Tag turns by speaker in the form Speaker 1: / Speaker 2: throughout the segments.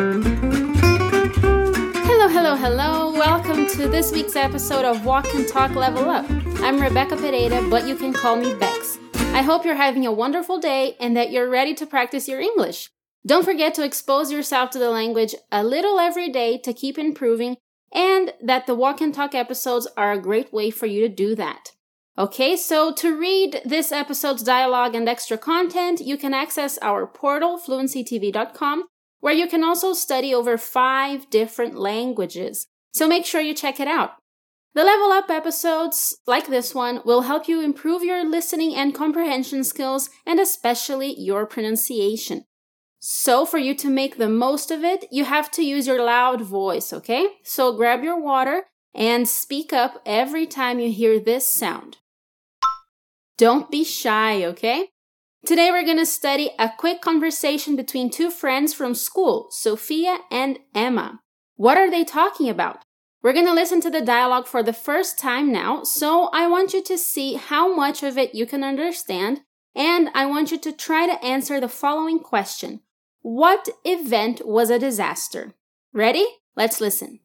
Speaker 1: Hello, hello, hello. Welcome to this week's episode of Walk and Talk Level Up. I'm Rebecca Pereira, but you can call me Bex. I hope you're having a wonderful day and that you're ready to practice your English. Don't forget to expose yourself to the language a little every day to keep improving, and that the Walk and Talk episodes are a great way for you to do that. Okay, so to read this episode's dialogue and extra content, you can access our portal, fluencytv.com, where you can also study over five different languages. So make sure you check it out. The level up episodes, like this one, will help you improve your listening and comprehension skills and especially your pronunciation. So, for you to make the most of it, you have to use your loud voice, okay? So, grab your water and speak up every time you hear this sound. Don't be shy, okay? Today we're going to study a quick conversation between two friends from school, Sophia and Emma. What are they talking about? We're going to listen to the dialogue for the first time now, so I want you to see how much of it you can understand, and I want you to try to answer the following question What event was a disaster? Ready? Let's listen.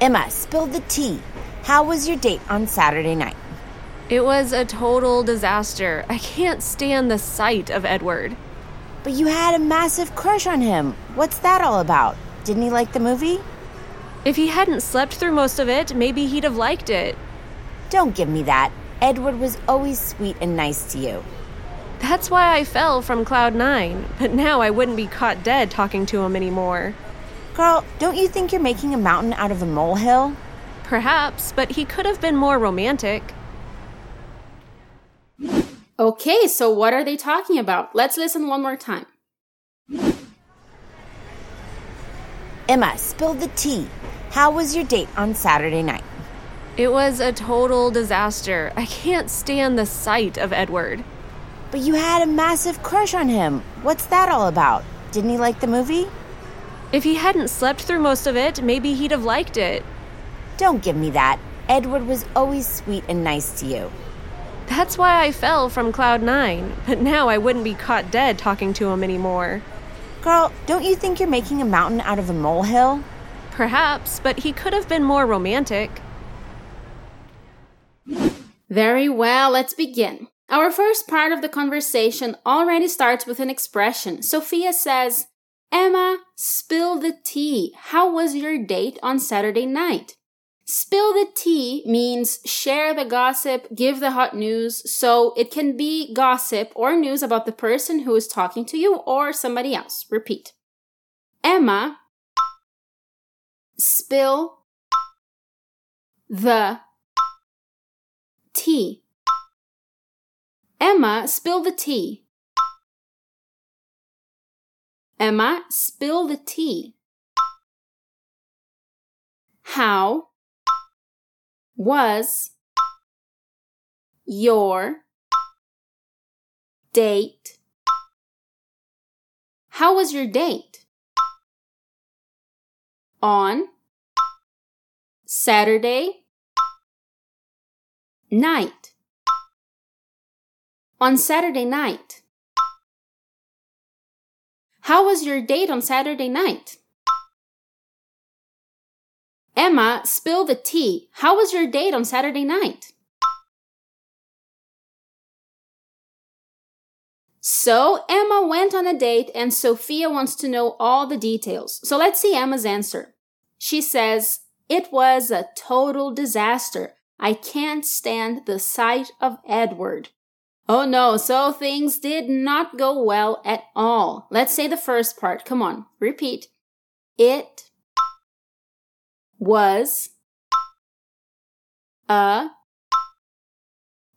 Speaker 2: Emma, spill the tea. How was your date on Saturday night?
Speaker 3: It was a total disaster. I can't stand the sight of Edward.
Speaker 2: But you had a massive crush on him. What's that all about? Didn't he like the movie?
Speaker 3: If he hadn't slept through most of it, maybe he'd have liked it.
Speaker 2: Don't give me that. Edward was always sweet and nice to you.
Speaker 3: That's why I fell from Cloud Nine, but now I wouldn't be caught dead talking to him anymore.
Speaker 2: Girl, don't you think you're making a mountain out of a molehill?
Speaker 3: Perhaps, but he could have been more romantic.
Speaker 1: Okay, so what are they talking about? Let's listen one more time.
Speaker 2: Emma, spill the tea. How was your date on Saturday night?
Speaker 3: It was a total disaster. I can't stand the sight of Edward.
Speaker 2: But you had a massive crush on him. What's that all about? Didn't he like the movie?
Speaker 3: If he hadn't slept through most of it, maybe he'd have liked it.
Speaker 2: Don't give me that. Edward was always sweet and nice to you.
Speaker 3: That's why I fell from Cloud Nine, but now I wouldn't be caught dead talking to him anymore.
Speaker 2: Girl, don't you think you're making a mountain out of a molehill?
Speaker 3: Perhaps, but he could have been more romantic.
Speaker 1: Very well, let's begin. Our first part of the conversation already starts with an expression. Sophia says, Emma, spill the tea. How was your date on Saturday night? Spill the tea means share the gossip, give the hot news. So it can be gossip or news about the person who is talking to you or somebody else. Repeat. Emma, spill the tea. Emma, spill the tea. Emma, spill the tea. How was your date? How was your date? On Saturday night. On Saturday night. How was your date on Saturday night? Emma, spill the tea. How was your date on Saturday night? So, Emma went on a date and Sophia wants to know all the details. So, let's see Emma's answer. She says, It was a total disaster. I can't stand the sight of Edward. Oh no, so things did not go well at all. Let's say the first part. Come on, repeat. It was a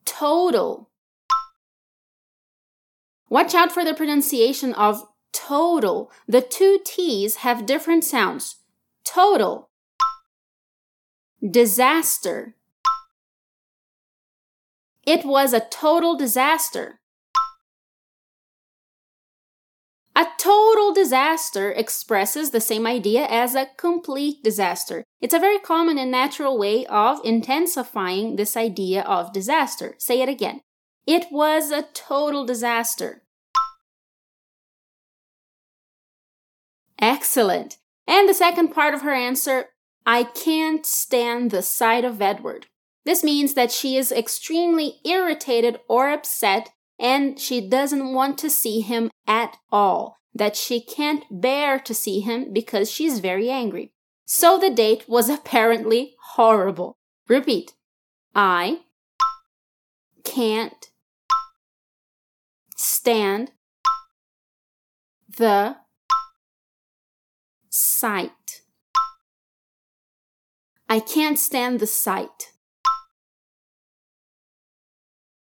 Speaker 1: total. Watch out for the pronunciation of total. The two T's have different sounds. Total. Disaster. It was a total disaster. A total disaster expresses the same idea as a complete disaster. It's a very common and natural way of intensifying this idea of disaster. Say it again. It was a total disaster. Excellent. And the second part of her answer I can't stand the sight of Edward. This means that she is extremely irritated or upset and she doesn't want to see him at all. That she can't bear to see him because she's very angry. So the date was apparently horrible. Repeat. I can't stand the sight. I can't stand the sight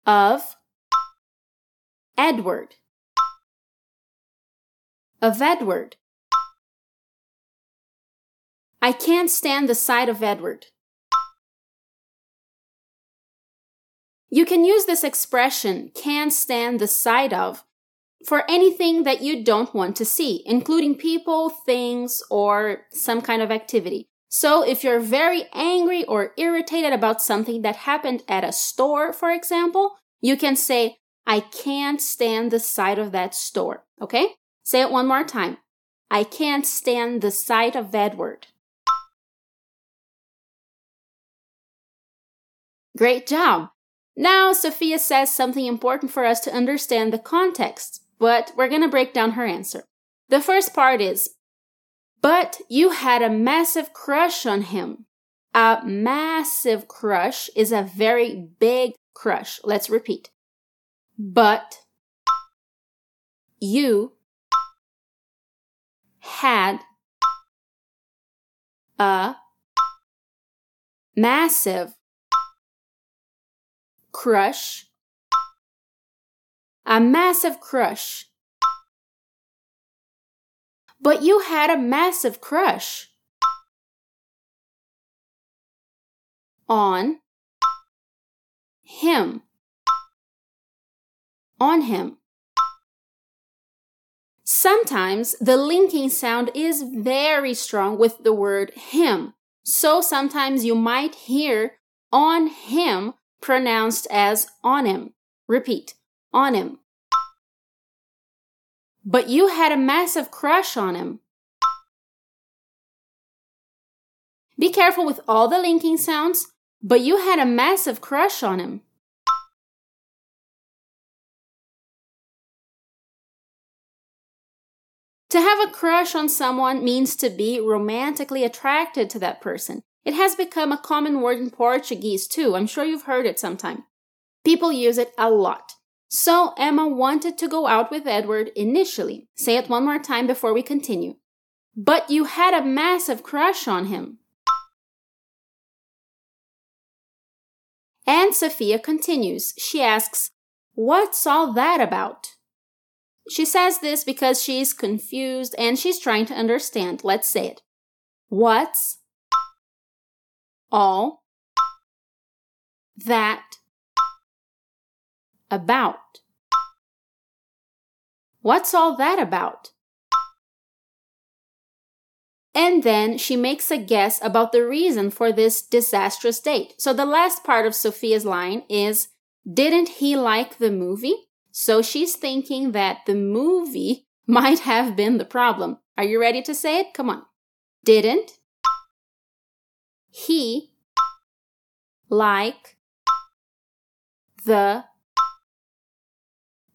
Speaker 1: of Edward. Of Edward. I can't stand the sight of Edward. You can use this expression, can't stand the sight of, for anything that you don't want to see, including people, things, or some kind of activity. So, if you're very angry or irritated about something that happened at a store, for example, you can say, I can't stand the sight of that store. Okay? Say it one more time. I can't stand the sight of Edward. Great job! Now, Sophia says something important for us to understand the context, but we're going to break down her answer. The first part is, but you had a massive crush on him. A massive crush is a very big crush. Let's repeat. But you had a massive crush, a massive crush. But you had a massive crush on him. On him. Sometimes the linking sound is very strong with the word him. So sometimes you might hear on him pronounced as on him. Repeat, on him. But you had a massive crush on him. Be careful with all the linking sounds, but you had a massive crush on him. To have a crush on someone means to be romantically attracted to that person. It has become a common word in Portuguese too. I'm sure you've heard it sometime. People use it a lot. So Emma wanted to go out with Edward initially. Say it one more time before we continue. But you had a massive crush on him. And Sophia continues. She asks, What's all that about? She says this because she's confused and she's trying to understand. Let's say it. What's all that about? What's all that about? And then she makes a guess about the reason for this disastrous date. So the last part of Sophia's line is Didn't he like the movie? So she's thinking that the movie might have been the problem. Are you ready to say it? Come on. Didn't he like the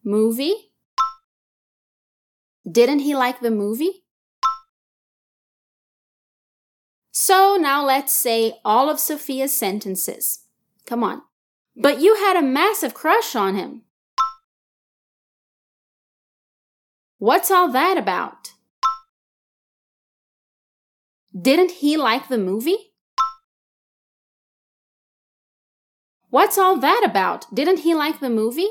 Speaker 1: movie? Didn't he like the movie? So now let's say all of Sophia's sentences. Come on. But you had a massive crush on him. What's all that about? Didn't he like the movie? What's all that about? Didn't he like the movie?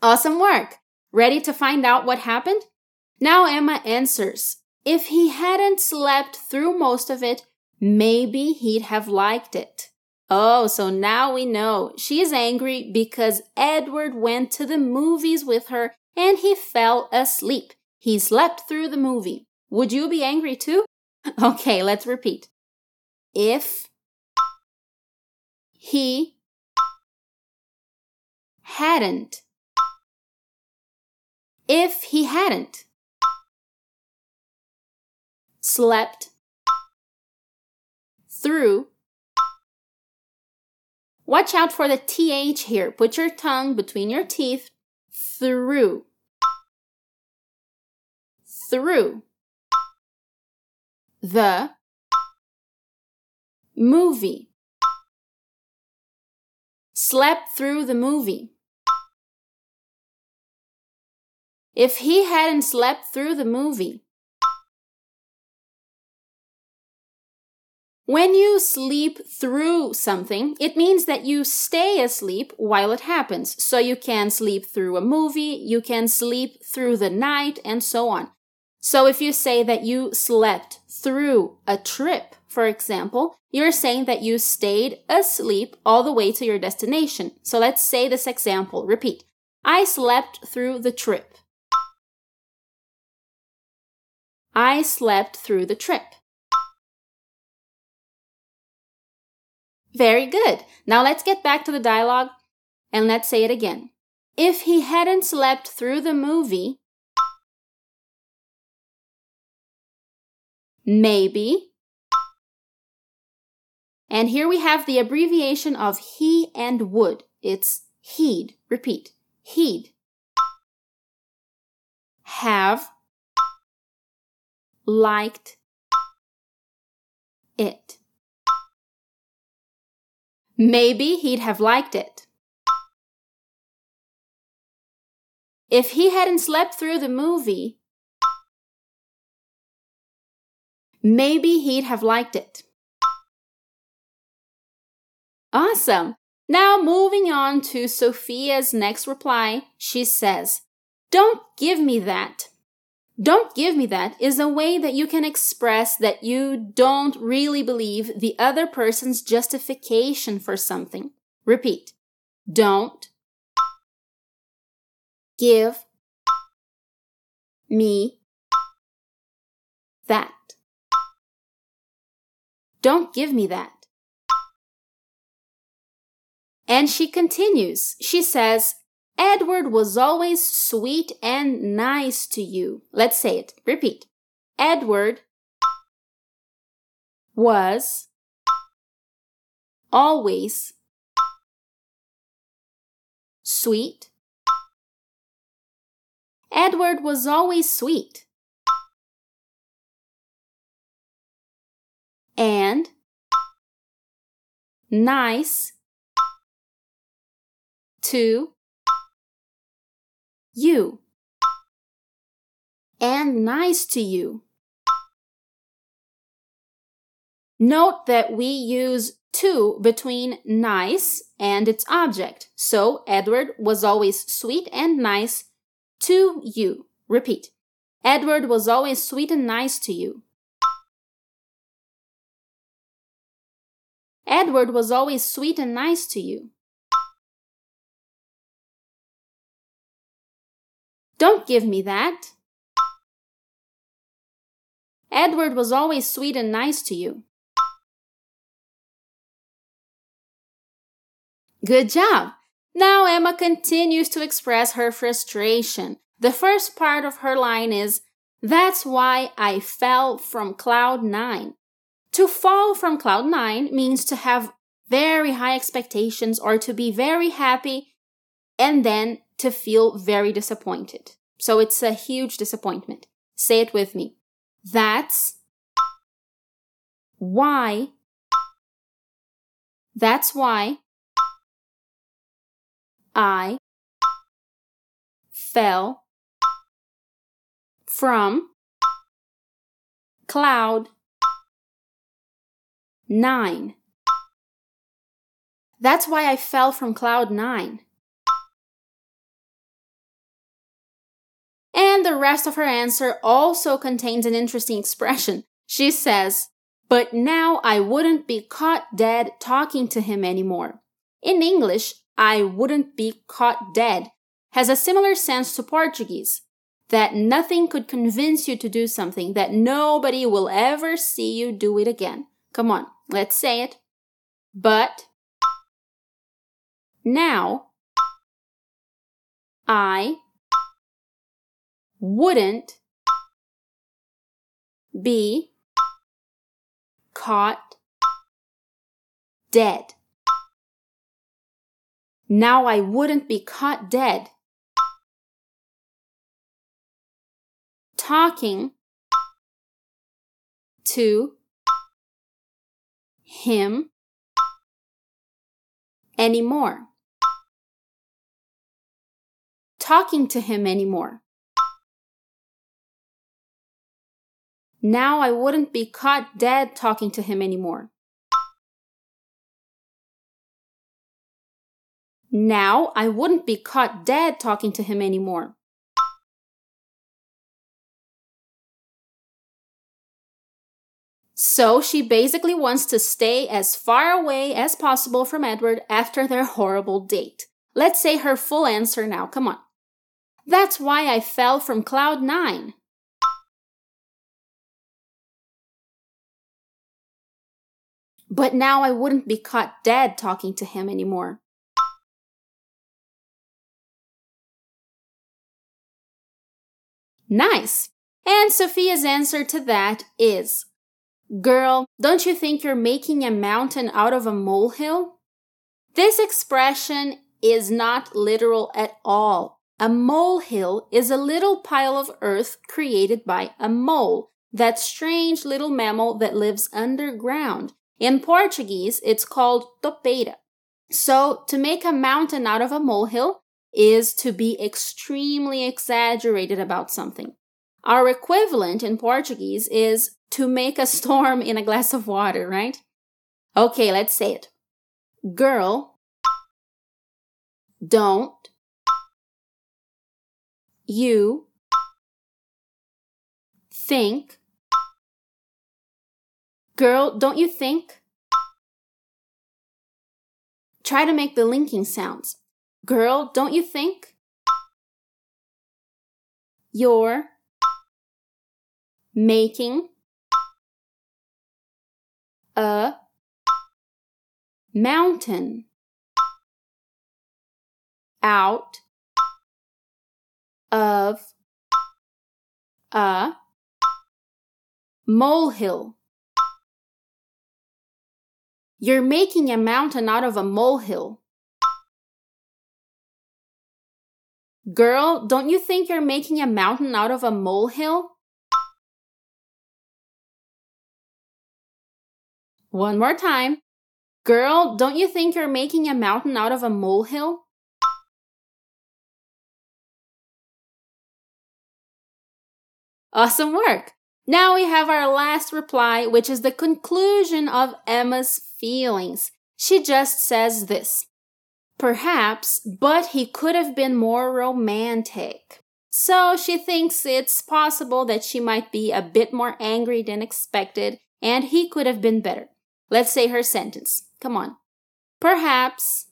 Speaker 1: Awesome work! Ready to find out what happened? Now Emma answers. If he hadn't slept through most of it, maybe he'd have liked it. Oh, so now we know. She is angry because Edward went to the movies with her and he fell asleep. He slept through the movie. Would you be angry too? Okay, let's repeat if he hadn't if he hadn't slept through. Watch out for the TH here. Put your tongue between your teeth. Through. Through. The movie. Slept through the movie. If he hadn't slept through the movie, When you sleep through something, it means that you stay asleep while it happens. So you can sleep through a movie, you can sleep through the night, and so on. So if you say that you slept through a trip, for example, you're saying that you stayed asleep all the way to your destination. So let's say this example. Repeat. I slept through the trip. I slept through the trip. Very good. Now let's get back to the dialogue and let's say it again. If he hadn't slept through the movie, maybe. And here we have the abbreviation of he and would. It's he'd. Repeat. He'd. Have liked it. Maybe he'd have liked it. If he hadn't slept through the movie, maybe he'd have liked it. Awesome! Now, moving on to Sophia's next reply, she says, Don't give me that. Don't give me that is a way that you can express that you don't really believe the other person's justification for something. Repeat. Don't give me that. Don't give me that. And she continues. She says, Edward was always sweet and nice to you. Let's say it. Repeat. Edward was always sweet. Edward was always sweet. And nice to you and nice to you. Note that we use to between nice and its object. So Edward was always sweet and nice to you. Repeat. Edward was always sweet and nice to you. Edward was always sweet and nice to you. Don't give me that. Edward was always sweet and nice to you. Good job! Now Emma continues to express her frustration. The first part of her line is, That's why I fell from cloud nine. To fall from cloud nine means to have very high expectations or to be very happy and then to feel very disappointed. So it's a huge disappointment. Say it with me. That's why. That's why I fell from cloud nine. That's why I fell from cloud nine. And the rest of her answer also contains an interesting expression. She says, But now I wouldn't be caught dead talking to him anymore. In English, I wouldn't be caught dead has a similar sense to Portuguese that nothing could convince you to do something, that nobody will ever see you do it again. Come on, let's say it. But now I wouldn't be caught dead. Now I wouldn't be caught dead. Talking to him anymore. Talking to him anymore. Now I wouldn't be caught dead talking to him anymore. Now I wouldn't be caught dead talking to him anymore. So she basically wants to stay as far away as possible from Edward after their horrible date. Let's say her full answer now. Come on. That's why I fell from cloud nine. But now I wouldn't be caught dead talking to him anymore. Nice. And Sophia's answer to that is Girl, don't you think you're making a mountain out of a molehill? This expression is not literal at all. A molehill is a little pile of earth created by a mole, that strange little mammal that lives underground. In Portuguese, it's called toupeira. So, to make a mountain out of a molehill is to be extremely exaggerated about something. Our equivalent in Portuguese is to make a storm in a glass of water, right? Okay, let's say it. Girl, don't you think Girl, don't you think? Try to make the linking sounds. Girl, don't you think? You're making a mountain out of a molehill. You're making a mountain out of a molehill. Girl, don't you think you're making a mountain out of a molehill? One more time. Girl, don't you think you're making a mountain out of a molehill? Awesome work! Now we have our last reply, which is the conclusion of Emma's feelings. She just says this Perhaps, but he could have been more romantic. So she thinks it's possible that she might be a bit more angry than expected, and he could have been better. Let's say her sentence. Come on. Perhaps,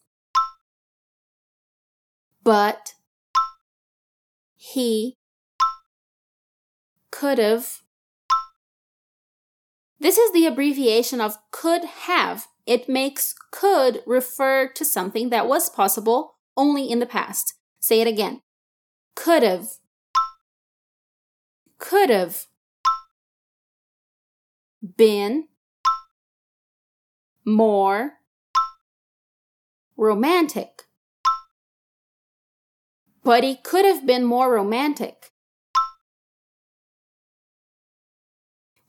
Speaker 1: but he could have this is the abbreviation of could have. It makes could refer to something that was possible only in the past. Say it again. Could have. Could have been more romantic. But he could have been more romantic.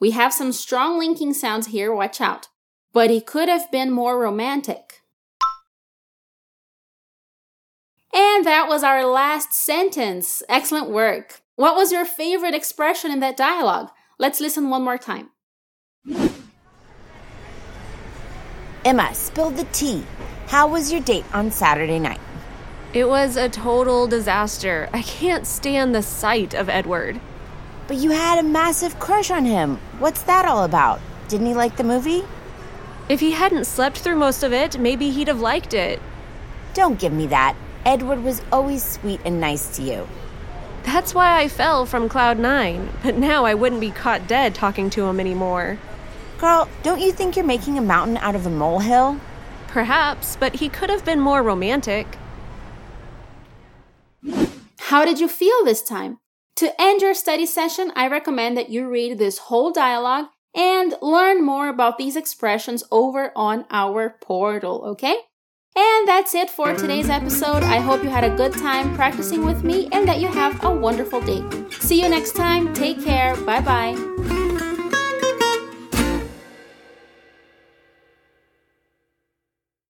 Speaker 1: We have some strong linking sounds here, watch out. But he could have been more romantic. And that was our last sentence. Excellent work. What was your favorite expression in that dialogue? Let's listen one more time.
Speaker 2: Emma, spill the tea. How was your date on Saturday night?
Speaker 3: It was a total disaster. I can't stand the sight of Edward.
Speaker 2: But you had a massive crush on him. What's that all about? Didn't he like the movie?
Speaker 3: If he hadn't slept through most of it, maybe he'd have liked it.
Speaker 2: Don't give me that. Edward was always sweet and nice to you.
Speaker 3: That's why I fell from Cloud Nine, but now I wouldn't be caught dead talking to him anymore.
Speaker 2: Girl, don't you think you're making a mountain out of a molehill?
Speaker 3: Perhaps, but he could have been more romantic.
Speaker 1: How did you feel this time? To end your study session, I recommend that you read this whole dialogue and learn more about these expressions over on our portal, okay? And that's it for today's episode. I hope you had a good time practicing with me and that you have a wonderful day. See you next time. Take care. Bye bye.